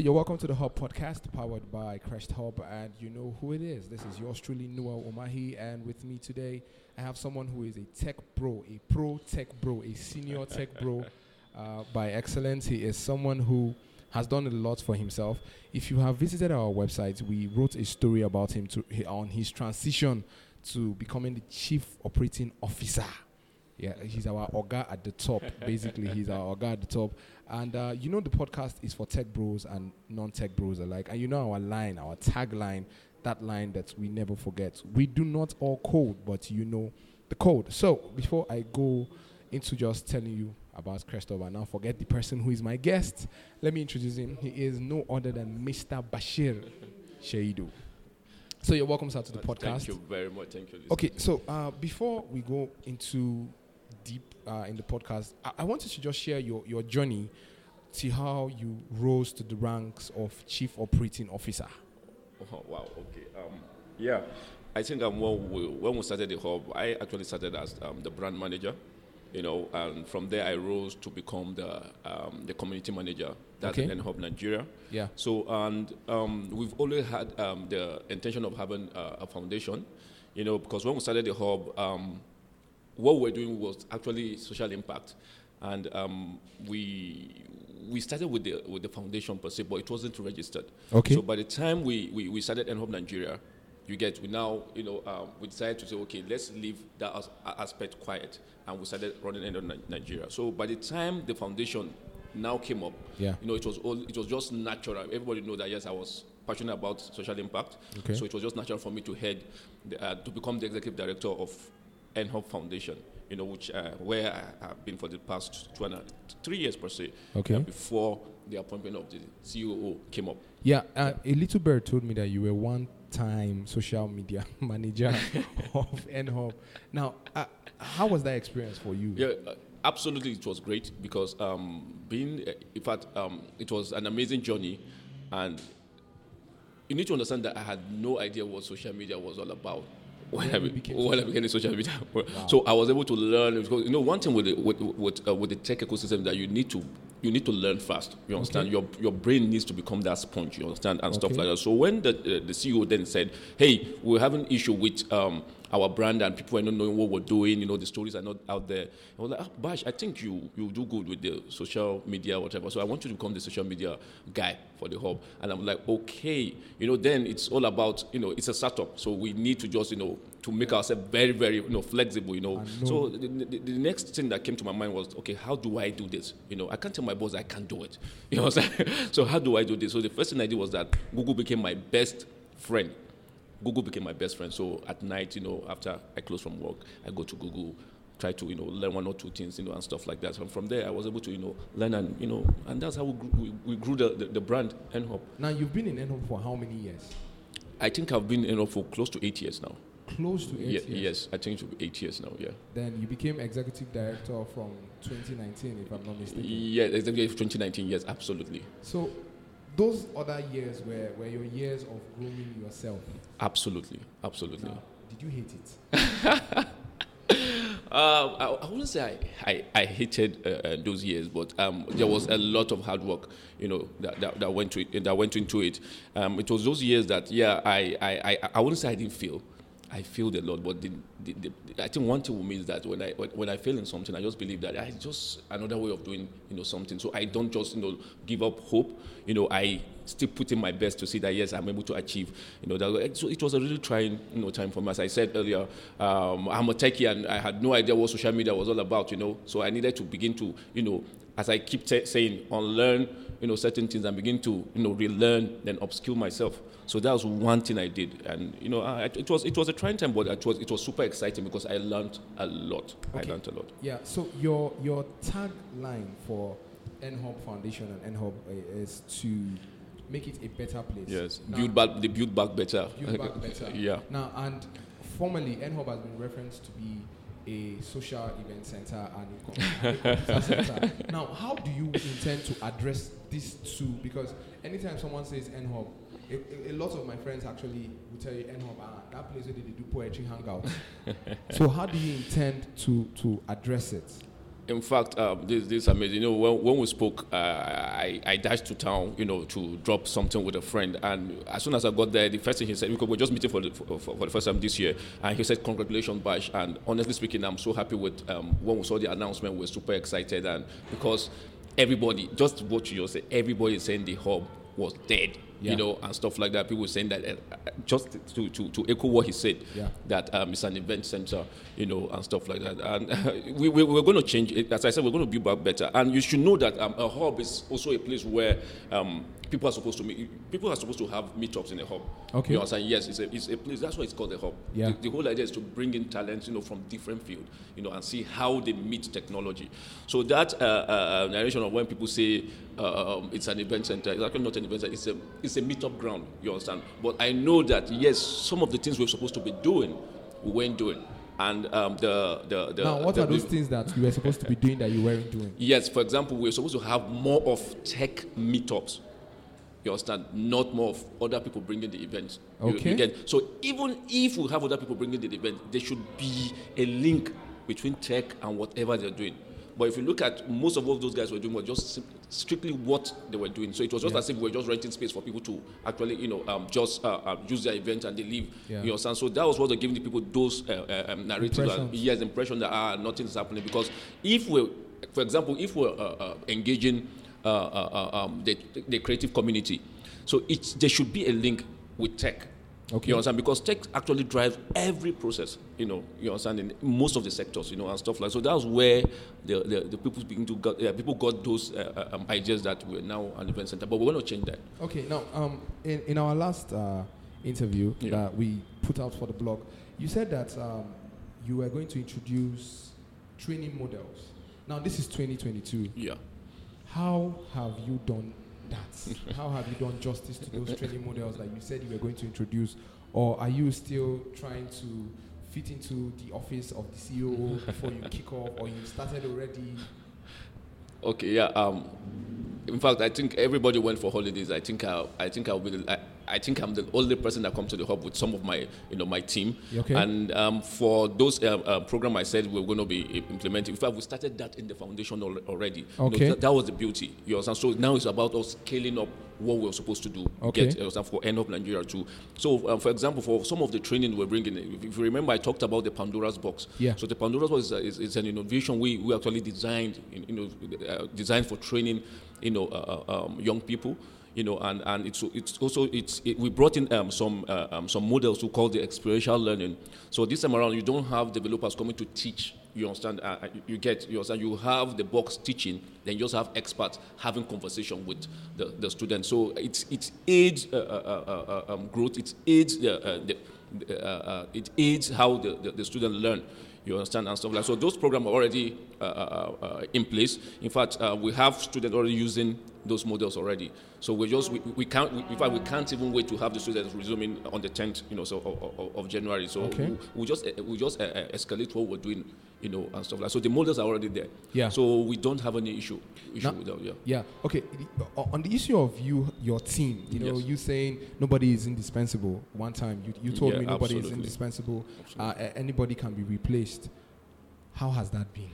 So you're welcome to the Hub podcast, powered by Crest Hub, and you know who it is. This is yours truly, Noah Omahi, and with me today, I have someone who is a tech bro, a pro tech bro, a senior tech bro uh, by excellence. He is someone who has done a lot for himself. If you have visited our website, we wrote a story about him to, on his transition to becoming the chief operating officer. Yeah, he's our Oga at the top. Basically, he's our Oga at the top. And uh, you know, the podcast is for tech bros and non tech bros alike. And you know, our line, our tagline, that line that we never forget. We do not all code, but you know the code. So, before I go into just telling you about Christopher, now forget the person who is my guest. Let me introduce him. He is no other than Mr. Bashir Sheidu. So, you're welcome, sir, to the podcast. Thank you very much. Thank you. Okay, so uh, before we go into deep uh, in the podcast, I-, I wanted to just share your, your journey, to how you rose to the ranks of chief operating officer. Oh, wow. Okay. Um, yeah. I think um, when, we, when we started the hub, I actually started as um, the brand manager. You know, and from there I rose to become the um, the community manager. That's Okay. Hub Nigeria. Yeah. So, and um, we've always had um, the intention of having uh, a foundation, you know, because when we started the hub, um, what we were doing was actually social impact, and um, we we started with the with the foundation per se, but it wasn't registered. Okay. So by the time we we, we started NHub Nigeria, you get we now you know um, we decided to say okay let's leave that as, aspect quiet, and we started running NHub Ni- Nigeria. So by the time the foundation now came up, Yeah. you know it was all it was just natural. Everybody know that yes I was passionate about social impact, Okay. so it was just natural for me to head the, uh, to become the executive director of NHub Foundation. You know which uh, where I have been for the past two and a, three years per se. Okay. before the appointment of the COO came up. Yeah, uh, a little bird told me that you were one time social media manager of NHub. Now, uh, how was that experience for you? Yeah, uh, absolutely, it was great because um, being, uh, in fact, um, it was an amazing journey, and you need to understand that I had no idea what social media was all about. When, I, became when I became a social media, so I was able to learn. Because, you know, one thing with the, with with, uh, with the tech ecosystem that you need to you need to learn fast. You understand? Okay. Your your brain needs to become that sponge. You understand and stuff like that. So when the uh, the CEO then said, "Hey, we're having issue with um, our brand and people are not knowing what we're doing. You know, the stories are not out there." I was like, ah, "Bash, I think you you do good with the social media, whatever. So I want you to become the social media guy for the hub." And I'm like, "Okay, you know." Then it's all about you know, it's a startup, so we need to just you know to make ourselves very very you know flexible. You know, And so the, the, the next thing that came to my mind was, okay, how do I do this? You know, I can't tell my boss I can't do it. You know what I'm saying? so how do I do this? So the first thing I did was that Google became my best friend. Google became my best friend. So at night, you know, after I close from work, I go to Google, try to, you know, learn one or two things, you know, and stuff like that. And from there, I was able to, you know, learn and, you know, and that's how we grew, we, we grew the, the, the brand, NHub. Now, you've been in NHub for how many years? I think I've been in NHub for close to eight years now. Close to eight Ye- years. yes, I think it eight years now, yeah. Then you became executive director from 2019, if I'm not mistaken. Yeah, exactly. 2019, yes, absolutely. So, those other years were, were your years of grooming yourself. Absolutely, absolutely. Now, did you hate it? Um, I, I wouldn't say I, I, I hated uh, uh, those years, but um, there was a lot of hard work, you know, that, that, that went to it, that went into it. Um, it was those years that, yeah, I, I, I, I wouldn't say I didn't feel. I feel a lot, but the, the, the, I think one thing with me is that when I when, when I fail in something, I just believe that I just another way of doing you know something. So I don't just you know give up hope. You know I still put in my best to see that yes I'm able to achieve. You know that so it was a really trying you know time for me. As I said earlier, um, I'm a techie and I had no idea what social media was all about. You know, so I needed to begin to you know as I keep t- saying unlearn you know certain things and begin to you know relearn then upskill myself. So that was one thing I did, and you know, I, it was it was a trying time, but it was it was super exciting because I learned a lot. Okay. I learned a lot. Yeah, so your your tagline for NHub Foundation and NHub uh, is to make it a better place. Yes, Now- build back the build back better. Build back better. yeah. Now, and formally, NHub has been referenced to be a social event center and a computer center. Now, how do you intend to address these two? Because anytime someone says NHub, a, a- a lot of my friends actually will tell you NHub, ah, that place where they do poetry hangout. so, how do you intend to to address it? in fact, um, this, this is amazing. You know, when, when we spoke, uh, I, I dashed to town, you know, to drop something with a friend. And as soon as I got there, the first thing he said, because we're just meeting for the, for, for the first time this year, and he said, congratulations, Bash. And honestly speaking, I'm so happy with um, when we saw the announcement, we we're super excited. And because everybody, just what you just said, everybody is saying the hub was dead yeah. you know, and stuff like that. People saying that uh, just to, to, to echo what he said, yeah. that um, it's an event center, you know, and stuff like that. And uh, we, we, we're going to change it. As I said, we're going to build back better. And you should know that um, a hub is also a place where um, people are supposed to meet. People are supposed to have meetups in a hub. Okay. You know, saying yes, it's a, it's a place. That's why it's called a hub. Yeah. The, the, whole idea is to bring in talents, you know, from different fields, you know, and see how they meet technology. So that uh, uh, uh narration of when people say uh, um, it's an event center, it's actually not an event center. It's a it's a meetup ground. You understand? But I know that yes, some of the things we're supposed to be doing, we weren't doing. And um, the, the, the now, what the, are those things that you were supposed to be doing that you weren't doing? Yes, for example, we're supposed to have more of tech meetups you understand? Not more of other people bringing the event. Okay. You, you so even if we have other people bringing the event, there should be a link between tech and whatever they're doing. But if you look at most of what those guys were doing was just strictly what they were doing. So it was just yeah. as if we were just renting space for people to actually, you know, um, just uh, uh, use their event and they leave. Yeah. You understand? So that was what they're giving the people those uh, uh um, narratives. And, yes, impression that ah, nothing is happening. Because if we, for example, if we're uh, uh, engaging um, the, the creative community. So it's, there should be a link with tech. Okay. You understand? Because tech actually drives every process, you know, you understand, in most of the sectors, you know, and stuff like So that's where the, the, the people begin to got, people got those uh, um, ideas that we're now an event center. But we want to change that. Okay, now, um, in, in our last uh, interview yeah. that we put out for the blog, you said that um, you were going to introduce training models. Now, this is 2022. Yeah. How have you done that? How have you done justice to those training models that you said you were going to introduce? Or are you still trying to fit into the office of the CEO before you kick off, or you started already? Okay, yeah. Um, in fact, I think everybody went for holidays. I think I, I think I'll be. I, I think I'm the only person that comes to the hub with some of my, you know, my team. Okay. And um, for those uh, uh, program I said we are going to be implementing. In fact, we started that in the foundation already. Okay. You know, that, that, was the beauty. You understand? So now it's about us scaling up what we're supposed to do. Okay. Get, uh, for NHub Nigeria too. So, um, for example, for some of the training we're bringing, if you remember, I talked about the Pandora's box. Yeah. So the Pandora's box is, is, is an innovation we, we actually designed, you know, uh, designed for training, you know, uh, uh um, young people you know, and, and it's, it's also, it's, it, we brought in um, some, uh, um, some models who call the experiential learning. So this time around, you don't have developers coming to teach, you understand, uh, uh you get, you understand, you have the box teaching, then you also have experts having conversation with the, the students. So it's, it's aids uh, uh, uh um, growth, it aids, the, it aids how the, the, the student learn you understand, and stuff like. So those programs are already uh, uh, uh, in place. In fact, we have students already using those models already. So we just we, we can't we, in fact we can't even wait to have the students resuming on the 10th you know so of, of, January. So okay. we, we, just uh, we just uh, escalate what we're doing you know and stuff like that. So the models are already there. Yeah. So we don't have any issue issue now, with that. Yeah. Yeah. Okay. On the issue of you your team, you know, yes. you saying nobody is indispensable. One time you you told yeah, me nobody absolutely. is indispensable. Uh, anybody can be replaced. How has that been?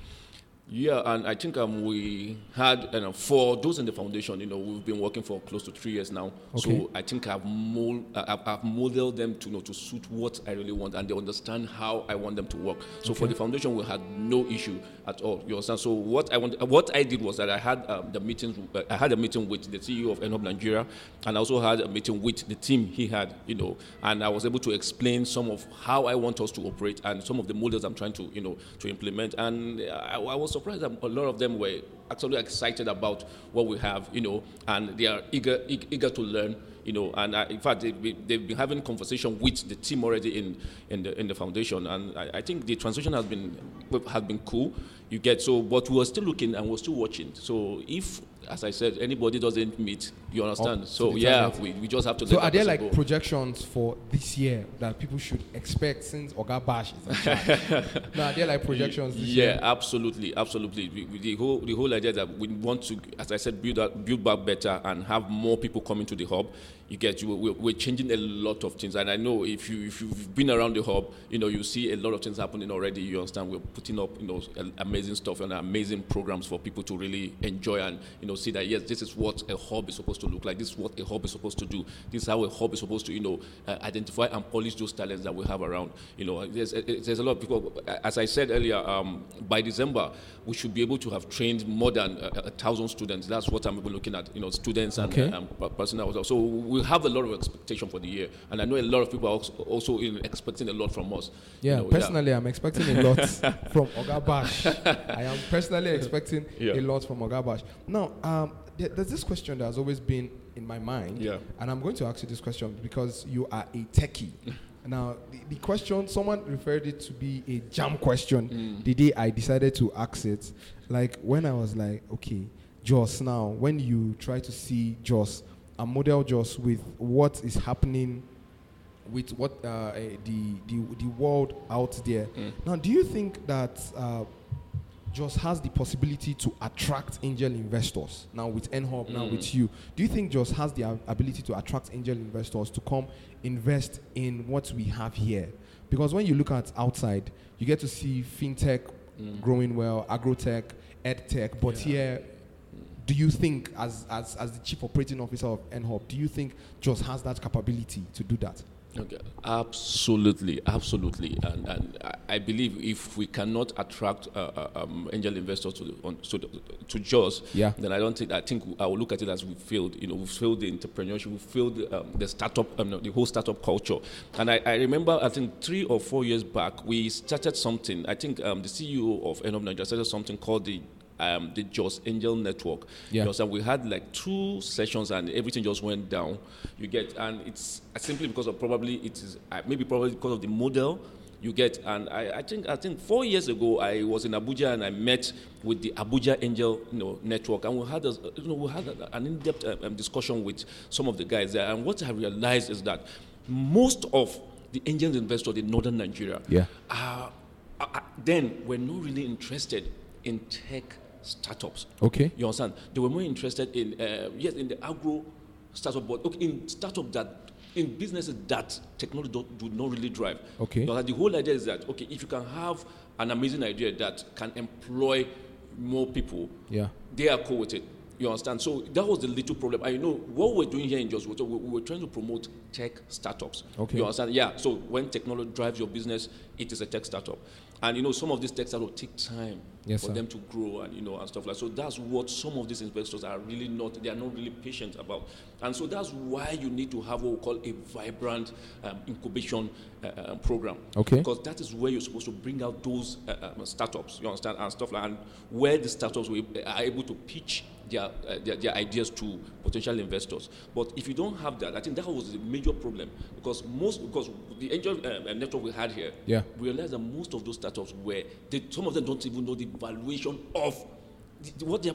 Yeah, and I think um, we had you know, for those in the foundation, you know, we've been working for close to three years now. Okay. So I think I've, mold, I've, I've modeled them to you know to suit what I really want, and they understand how I want them to work. So okay. for the foundation, we had no issue at all. You understand? So what I want, what I did was that I had um, the meetings. Uh, I had a meeting with the CEO of NHub Nigeria, and I also had a meeting with the team he had. You know, and I was able to explain some of how I want us to operate and some of the models I'm trying to you know to implement. And I, I was surprised that a lot of them were actually excited about what we have, you know, and they are eager, eager to learn, you know, and uh, in fact, they've been, they've been, having conversation with the team already in, in, the, in the foundation, and I, I, think the transition has been, has been cool, you get, so, but we're still looking and we're still watching, so if as I said, anybody doesn't meet. You understand? Oh, so yeah, we, we just have to. So are there like go. projections for this year that people should expect since Oga Bash is no, are there like projections? yeah, year? absolutely, absolutely. We, we, the whole the whole idea that we want to, as I said, build up, build back better and have more people coming to the hub. You get you. We're, we're changing a lot of things, and I know if you if you've been around the hub, you know you see a lot of things happening already. You understand? We're putting up you know amazing stuff and amazing programs for people to really enjoy and you know see that yes, this is what a hub is supposed to look like. This is what a hub is supposed to do. This is how a hub is supposed to you know uh, identify and polish those talents that we have around. You know, there's there's a lot of people. As I said earlier, um, by December we should be able to have trained more than a, a thousand students. That's what I'm looking at. You know, students and, Okay. uh, and personnel. So we have a lot of expectation for the year, and I know a lot of people are also, also in expecting a lot from us. you Yeah, know, personally, I'm expecting a lot from Oga Bash. I am personally expecting Yeah. a lot from Oga Bash. Now, um, there- there's this question that has always been in my mind, Yeah. and I'm going to ask you this question because you are a techie. now, the, the question, someone referred it to be a jam question Mm. the day I decided to ask it. Like, when I was like, okay, Jos, now, when you try to see Jos and model just with what is happening with what uh, eh, the, the the world out there. Mm. Now, do you think that uh, Jos has the possibility to attract angel investors? Now with NHub, now Mm. with you, do you think Jos has the ability to attract angel investors to come invest in what we have here? Because when you look at outside, you get to see fintech Mm. growing well, agrotech, edtech, but Yeah. here do you think as, as, as the chief operating officer of NHub, do you think Jos has that capability to do that? Okay. Absolutely, absolutely, and and I- believe if we cannot attract uh, uh, um, angel investors to the, on, to, the, to Jos, Yeah. then I don't think I think I will look at it as we failed. You know, we failed the entrepreneurship, we failed um, the startup, um, the whole startup culture. And I, I remember, I think three or four years back, we started something. I think um, the CEO of NHub Nigeria started something called the um, the Jos Angel Network. Yeah. You understand? We had like two sessions and everything just went down. You get, and it's simply because of probably it is uh, maybe probably because of the model you get. And I, I think I think four years ago I was in Abuja and I met with the Abuja Angel you know, Network and we had a, you know we had a- an in-depth uh, um, discussion with some of the guys there. And what I realized is that most of the angel investors in northern Nigeria Yeah. uh, uh, uh, then were not really interested in tech startups. Okay. You understand? They were more interested in uh, yes, in the agro startup, but okay, in startup that in businesses that technology do, do not really drive. Okay. You understand? The whole idea is that okay, if you can have an amazing idea that can employ more people, Yeah. they are cool with it. You understand? So that was the little problem. I know what we're doing here in Jos, we, we were trying to promote tech startups. Okay. You understand? Yeah. So when technology drives your business, it is a tech startup. And you know, some of these tech startups take time Yes, for sir. them to grow and you know and stuff like so that's what some of these investors are really not they are not really patient about and so that's why you need to have what we call a vibrant um, incubation uh, uh, program Okay. because that is where you're supposed to bring out those uh, um, startups you understand and stuff like and where the startups will, are able to pitch their, uh, their, their ideas to potential investors but if you don't have that i think that was the major problem because most because the angel uh, uh, network we had here Yeah. we realized that most of those startups were they, some of them don't even know the valuation of the- the- what they are,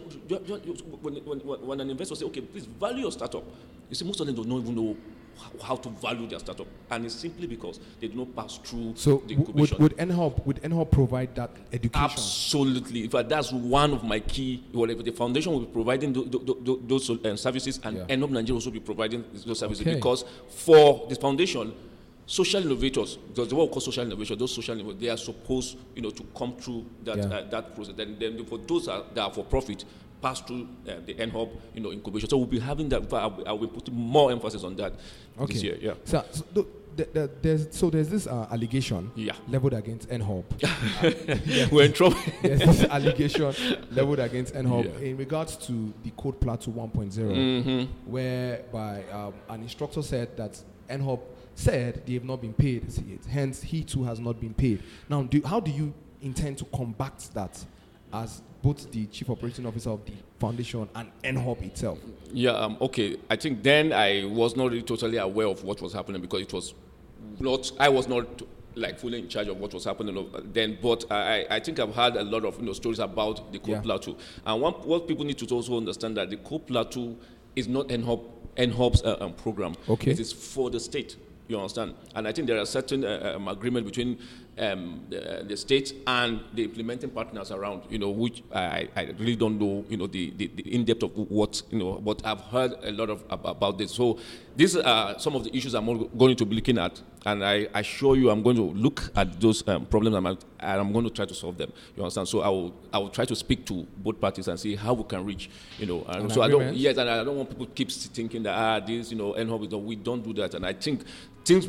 when, when, when an investor say okay please value your startup you see most of them do not even know how, to value their startup and it's simply because they do not pass through So the would, would NHub would NHub provide that education? Absolutely. In fact, that's one of my key. Whatever the foundation will be providing tho- tho- tho- those uh, services, and Yeah. NHub Nigeria also be providing those services Okay. because for this foundation, social innovators, because the what we call social innovation, those social innovators, they are supposed, you know, to come through that Yeah. uh, that process. Then, then for those are, that are for profit, pass through uh, the NHub, you know, incubation. So we'll be having that. I'll, be- I'll be putting more emphasis on that Okay. this year. Yeah. So, so, th- th- th- there's, so there's this uh, allegation Yeah. leveled against NHub. We're in trouble. there's this allegation leveled against NHub Yeah. in regards to the Code Plateau 1.0, mm-hmm. whereby um, an instructor said that NHub said they have not been paid, hence he too has not been paid. Now, do, how do you intend to combat that as both the chief operating officer of the foundation and NHub itself? Yeah, um, okay. I think then I was not really totally aware of what was happening because it was not, I was not like fully in charge of what was happening then. But I, I think I've had a lot of you know, stories about the Code Yeah. Plateau. And one, what people need to also understand that the Code Plateau is not NHub, NHub's uh, um, program. Okay. It is for the state. You understand? And I think there are certain uh, um, agreement between um, the, the states and the implementing partners around, you know, which I, I really don't know, you know, the, the, the in depth of what, you know, but I've heard a lot of about this. So these are some of the issues I'm going to be looking at, and I assure you, I'm going to look at those um, problems and I'm going to try to solve them. You understand? So I will, I will try to speak to both parties and see how we can reach, you know. And so I don't, yes, and I don't want people to keep thinking that ah, this, you know, NHub, we don't do that. And I think things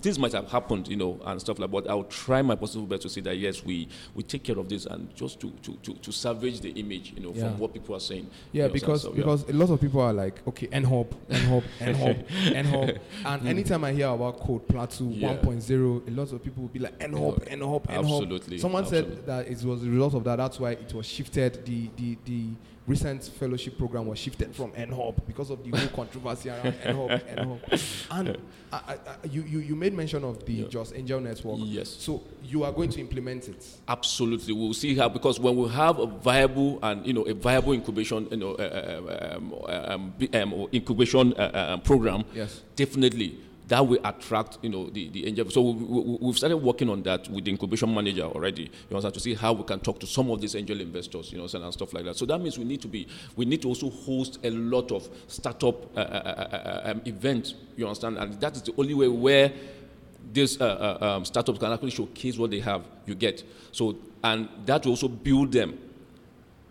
things might have happened, you know, and stuff like. But I'll try my possible best to say that yes, we we take care of this and just to to to, to salvage the image, you know, yeah. from what people are saying. Yeah, because so, because yeah. a lot of people are like, okay, NHub, NHub, NHub, NHub, and mm. anytime I hear about code Plateau yeah. 1.0, a lot of people will be like NHub, NHub, NHub. Absolutely. Someone Absolutely. said that it was a result of that. That's why it was shifted. The the the recent fellowship program was shifted from NHub because of the whole controversy around NHub, NHub. And I, I, you, you, you made mention of the yeah. Jos Angel Network. Yes. So you are going to implement it. Absolutely, we'll see how because when we have a viable and you know a viable incubation you know uh, um, um, um, incubation uh, um, program. Yes. Definitely that will attract, you know, the, the angel. So we, have started working on that with the incubation manager already, you know, to see how we can talk to some of these angel investors, you know, and stuff like that. So that means we need to be, we need to also host a lot of startup uh, uh, uh, uh um, events, you understand? And that is the only way where these uh, uh, um, startups can actually showcase what they have, you get. So, and that will also build them,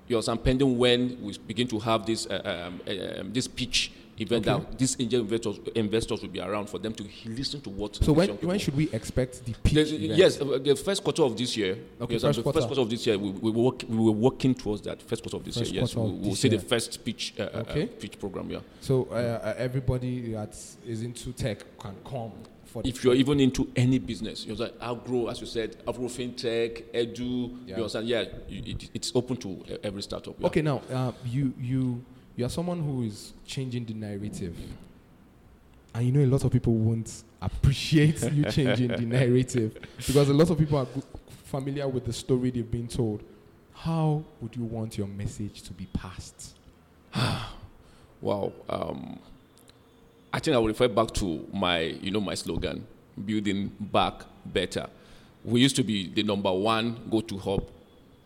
you understand, pending when we begin to have this, um, um, this pitch event okay. that these angel investors investors will be around for them to listen to what. So when when should we expect the pitch? Yes, uh, the first quarter of this year. Okay, yes, first, the quarter. first quarter of this year, we, we, work, we were working towards that first quarter of this first year. Yes, we, will see the first pitch uh, uh, uh, okay. Uh, pitch program. Yeah. So uh, everybody that is into tech can come. For if you're even into any business, you know, like agro, as you said, agro fintech, edu, yeah. you understand? Yeah, it, it's open to every startup. Yeah. Okay, now you you you are someone who is changing the narrative. And you know, a lot of people won't appreciate you changing the narrative because a lot of people are familiar with the story they've been told. How would you want your message to be passed? wow. Um, I think I will refer back to my, you know, my slogan, building back better. We used to be the number one go-to hub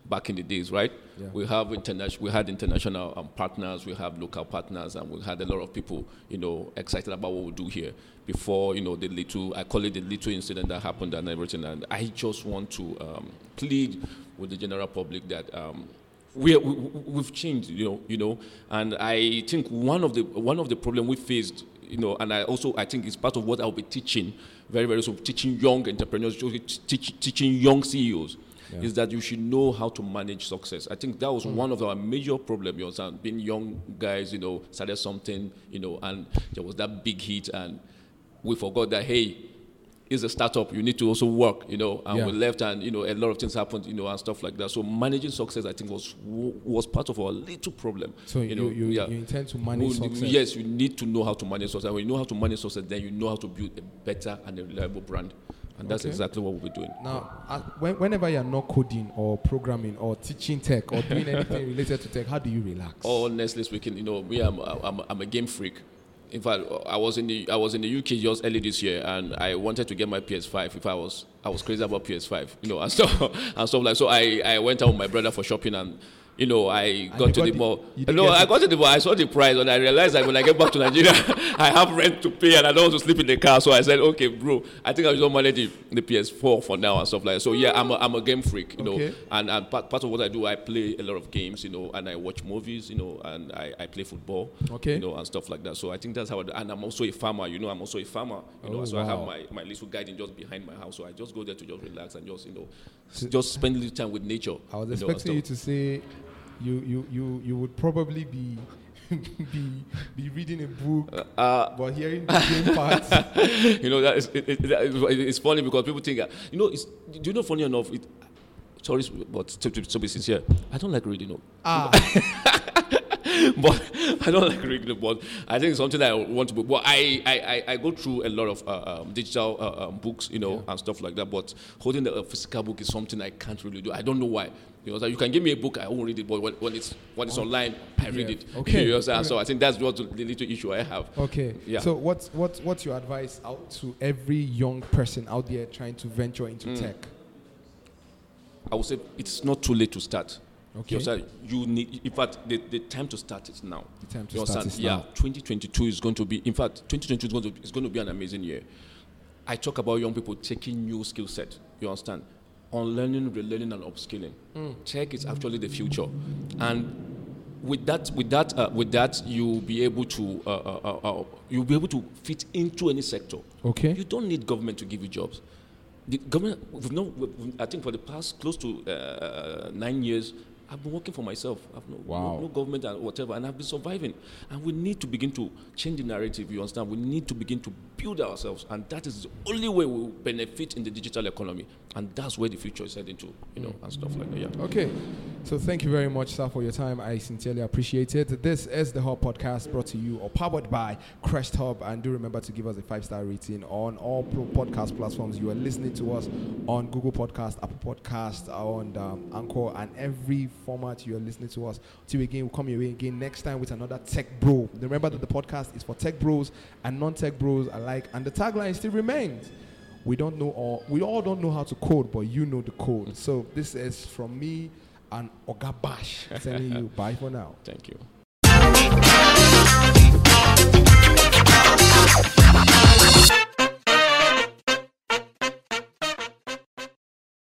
back in the days, right? Yeah. We have international, we had international um, partners, we have local partners, and we had a lot of people, you know, excited about what we do here. Before, you know, the little, I call it the little incident that happened and everything, and I just want to um, plead with the general public that um, we, we, have changed, you know, you know, and I think one of the one of the problem we faced, you know, and I also I think it's part of what I'll be teaching, very very soon, teaching young entrepreneurs, teach, teaching young CEOs yeah. is that you should know how to manage success. I think that was mm. one of our major problems. You know, being young guys, you know, started something, you know, and there was that big hit, and we forgot that hey, it's a startup. You need to also work, you know. And yeah. we left, and you know, a lot of things happened, you know, and stuff like that. So managing success, I think, was was part of our little problem. So you, know, you, yeah. you intend to manage we, success. Yes, you need to know how to manage success. And when you know how to manage success, then you know how to build a better and a reliable brand. And that's okay. exactly what we'll be doing. Now, uh, when, whenever you're not coding or programming or teaching tech or doing anything related to tech, how do you relax? Oh, honestly speaking, you know, me, I'm, I'm, I'm a game freak. In fact, I was in the I was in the UK just early this year, and I wanted to get my PS5. If I was I was crazy about PS5, you know, and stuff and stuff like. So I, I went out with my brother for shopping, and you know, I got to the mall. No, I got to the mall. I saw the price, and I realized that when I get back to Nigeria, I have rent to pay, and I don't want to sleep in the car. So I said, okay, bro, I think I will just manage the, the PS4 for now and stuff like that. So yeah, I'm a, I'm a game freak, you okay. know, and, and part, part of what I do, I play a lot of games, you know, and I watch movies, you know, and I, I play football, okay, you know, and stuff like that. So I think that's how. I do. And I'm also a farmer, you know, I'm also a farmer, you know, oh, so wow. I have my my little garden just behind my house. So I just go there to just relax and just you know, just spend a little time with nature. I was expecting you, know, you to say you you you you would probably be be be reading a book, uh, but hearing the same part. you know that is it, it, it's funny because people think you know it's do you know funny enough it. Sorry, but to, to, to be sincere, I don't like reading. No. Ah. but I don't like reading. But I think it's something that I want to. But I, I, I go through a lot of uh, um, digital uh, um, books, you know, yeah. and stuff like that. But holding a physical book is something I can't really do. I don't know why. You know, so you can give me a book, I won't read it, but when, when it's when it's oh. online, I read yeah. it. Okay. You know, so, so I think that's what the little issue I have. Okay. Yeah. So what's what what's your advice out to every young person out there trying to venture into mm. tech? I would say it's not too late to start. Okay. You understand? You need, in fact, the, the time to start is now. The time to You start is yeah, now. 2022 is going to be, in fact, 2022 is going to, is going to be an amazing year. I talk about young people taking new skill set. You understand? Unlearning, relearning, and upskilling. Hmm. Tech is actually the future, and with that, with that, uh, with that, you'll be able to, uh, uh, uh, uh, you'll be able to fit into any sector. Okay. You don't need government to give you jobs. The government, we've we've- I think for the past close to uh, nine years, I've been working for myself. I've no, Wow. no, no government and whatever, and I've been surviving. And we need to begin to change the narrative. You understand? We need to begin to build ourselves, and that is the only way we will benefit in the digital economy. And that's where the future is heading to. You know, and stuff like that. Yeah. Okay, so thank you very much, sir, for your time. I sincerely appreciate it. This is the Hub Podcast brought to you or powered by Crest Hub. And do remember to give us a five star rating on all pro podcast platforms. You are listening to us on Google Podcast, Apple Podcast, on um, Anchor, and every format you are listening to us. Till again, we'll come your way again next time with another tech bro. Remember that the podcast is for tech bros and non tech bros alike. And the tagline still remains we don't know all we all don't know how to code, but you know the code. so this is from me and Ogabash sending you bye for now. Thank you.